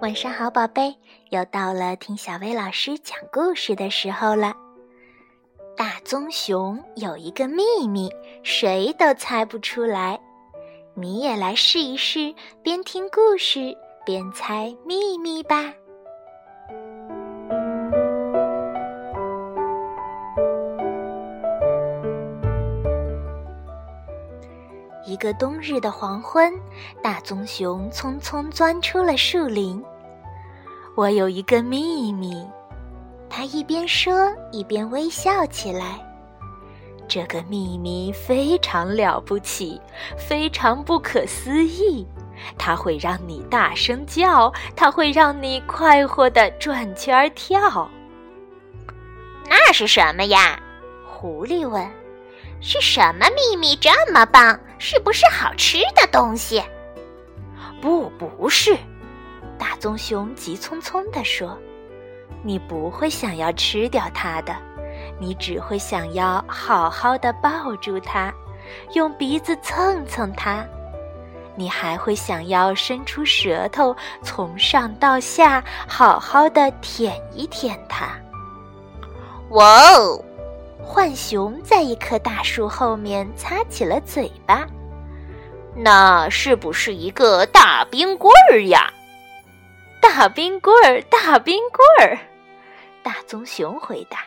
晚上好，宝贝，又到了听小薇老师讲故事的时候了。大棕熊有一个秘密，谁都猜不出来。你也来试一试，边听故事边猜秘密吧。个冬日的黄昏，大棕熊匆匆钻出了树林。我有一个秘密，他一边说一边微笑起来。这个秘密非常了不起，非常不可思议。它会让你大声叫，它会让你快活的转圈跳。那是什么呀？狐狸问。是什么秘密这么棒？是不是好吃的东西？不，不是。大棕熊急匆匆地说：“你不会想要吃掉它的，你只会想要好好的抱住它，用鼻子蹭蹭它。你还会想要伸出舌头，从上到下好好的舔一舔它。”哇哦！浣熊在一棵大树后面擦起了嘴巴。那是不是一个大冰棍儿呀？大冰棍儿，大冰棍儿！大棕熊回答：“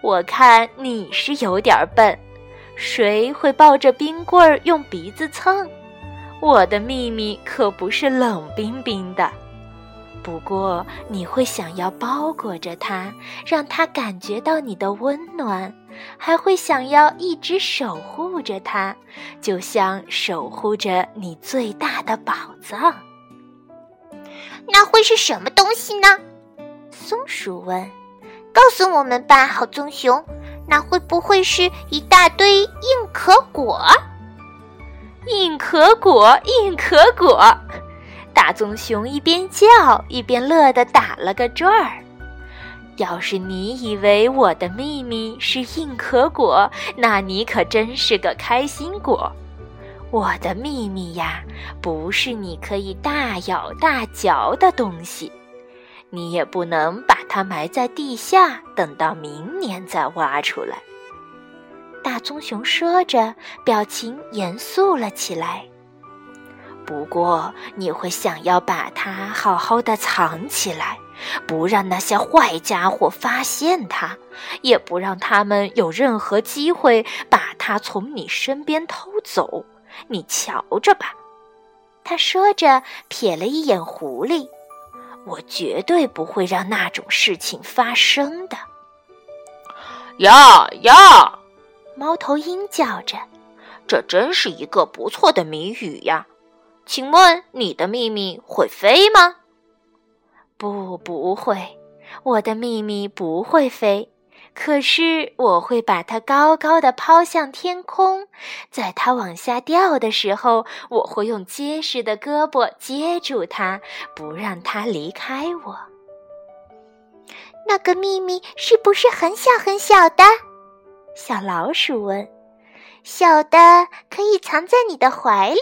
我看你是有点笨，谁会抱着冰棍儿用鼻子蹭？我的秘密可不是冷冰冰的。不过你会想要包裹着它，让它感觉到你的温暖。”还会想要一直守护着它，就像守护着你最大的宝藏。那会是什么东西呢？松鼠问。告诉我们吧，好棕熊。那会不会是一大堆硬壳果？硬壳果，硬壳果！大棕熊一边叫一边乐得打了个转儿。要是你以为我的秘密是硬壳果，那你可真是个开心果。我的秘密呀，不是你可以大咬大嚼的东西，你也不能把它埋在地下，等到明年再挖出来。大棕熊说着，表情严肃了起来。不过，你会想要把它好好的藏起来。不让那些坏家伙发现它，也不让他们有任何机会把它从你身边偷走。你瞧着吧，他说着瞥了一眼狐狸。我绝对不会让那种事情发生的。呀呀！猫头鹰叫着：“这真是一个不错的谜语呀！请问你的秘密会飞吗？”不，不会，我的秘密不会飞，可是我会把它高高的抛向天空，在它往下掉的时候，我会用结实的胳膊接住它，不让它离开我。那个秘密是不是很小很小的？小老鼠问。小的可以藏在你的怀里？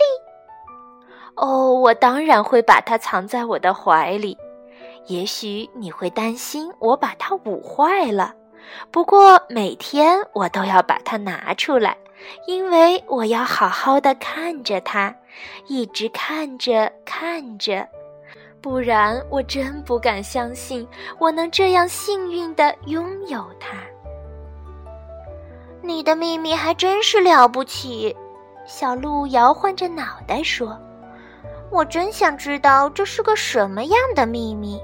哦，我当然会把它藏在我的怀里。也许你会担心我把它捂坏了，不过每天我都要把它拿出来，因为我要好好的看着它，一直看着看着，不然我真不敢相信我能这样幸运的拥有它。你的秘密还真是了不起，小鹿摇晃着脑袋说：“我真想知道这是个什么样的秘密。”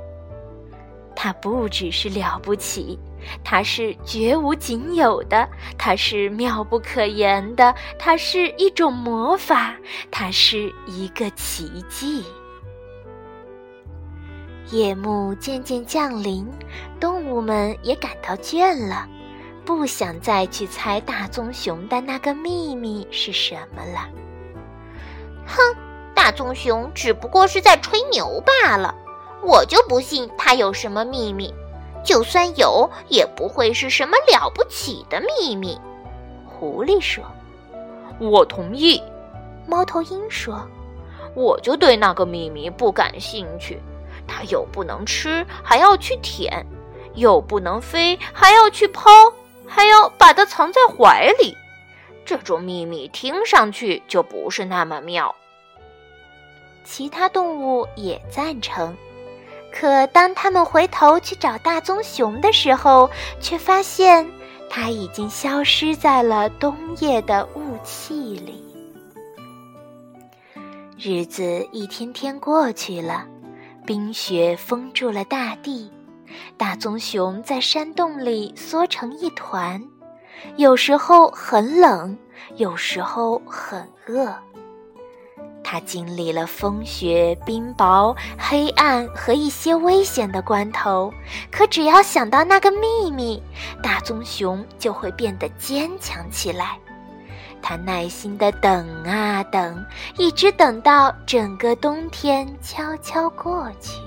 它不只是了不起，它是绝无仅有的，它是妙不可言的，它是一种魔法，它是一个奇迹。夜幕渐渐降临，动物们也感到倦了，不想再去猜大棕熊的那个秘密是什么了。哼，大棕熊只不过是在吹牛罢了。我就不信他有什么秘密，就算有，也不会是什么了不起的秘密。狐狸说：“我同意。”猫头鹰说：“我就对那个秘密不感兴趣。它又不能吃，还要去舔；又不能飞，还要去抛，还要把它藏在怀里。这种秘密听上去就不是那么妙。其他动物也赞成，可当他们回头去找大棕熊的时候，却发现它已经消失在了冬夜的雾气里。日子一天天过去了，冰雪封住了大地，大棕熊在山洞里缩成一团，有时候很冷，有时候很饿。它经历了风雪、冰雹、黑暗和一些危险的关头，可只要想到那个秘密，大棕熊就会变得坚强起来。他耐心地等啊等，一直等到整个冬天悄悄过去。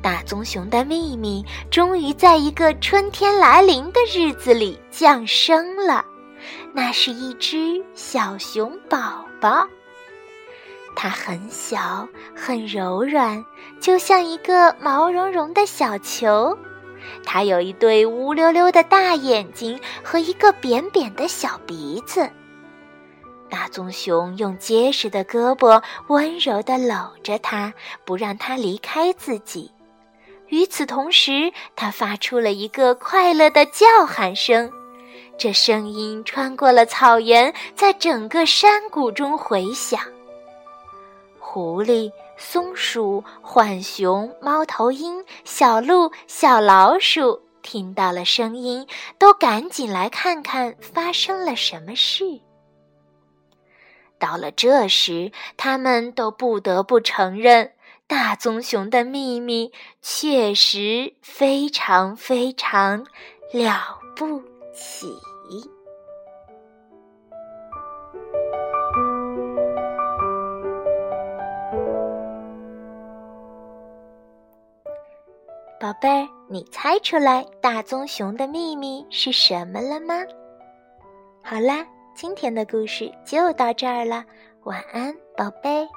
大棕熊的秘密终于在一个春天来临的日子里降生了。那是一只小熊宝宝，它很小，很柔软，就像一个毛茸茸的小球。它有一对乌溜溜的大眼睛和一个扁扁的小鼻子。大棕熊用结实的胳膊温柔地搂着它，不让它离开自己。与此同时，它发出了一个快乐的叫喊声，这声音穿过了草原，在整个山谷中回响。狐狸。松鼠、浣熊、猫头鹰、小鹿、小老鼠听到了声音，都赶紧来看看发生了什么事。到了这时，他们都不得不承认，大棕熊的秘密确实非常非常了不起。宝贝儿，你猜出来大棕熊的秘密是什么了吗？好啦，今天的故事就到这儿了，晚安，宝贝。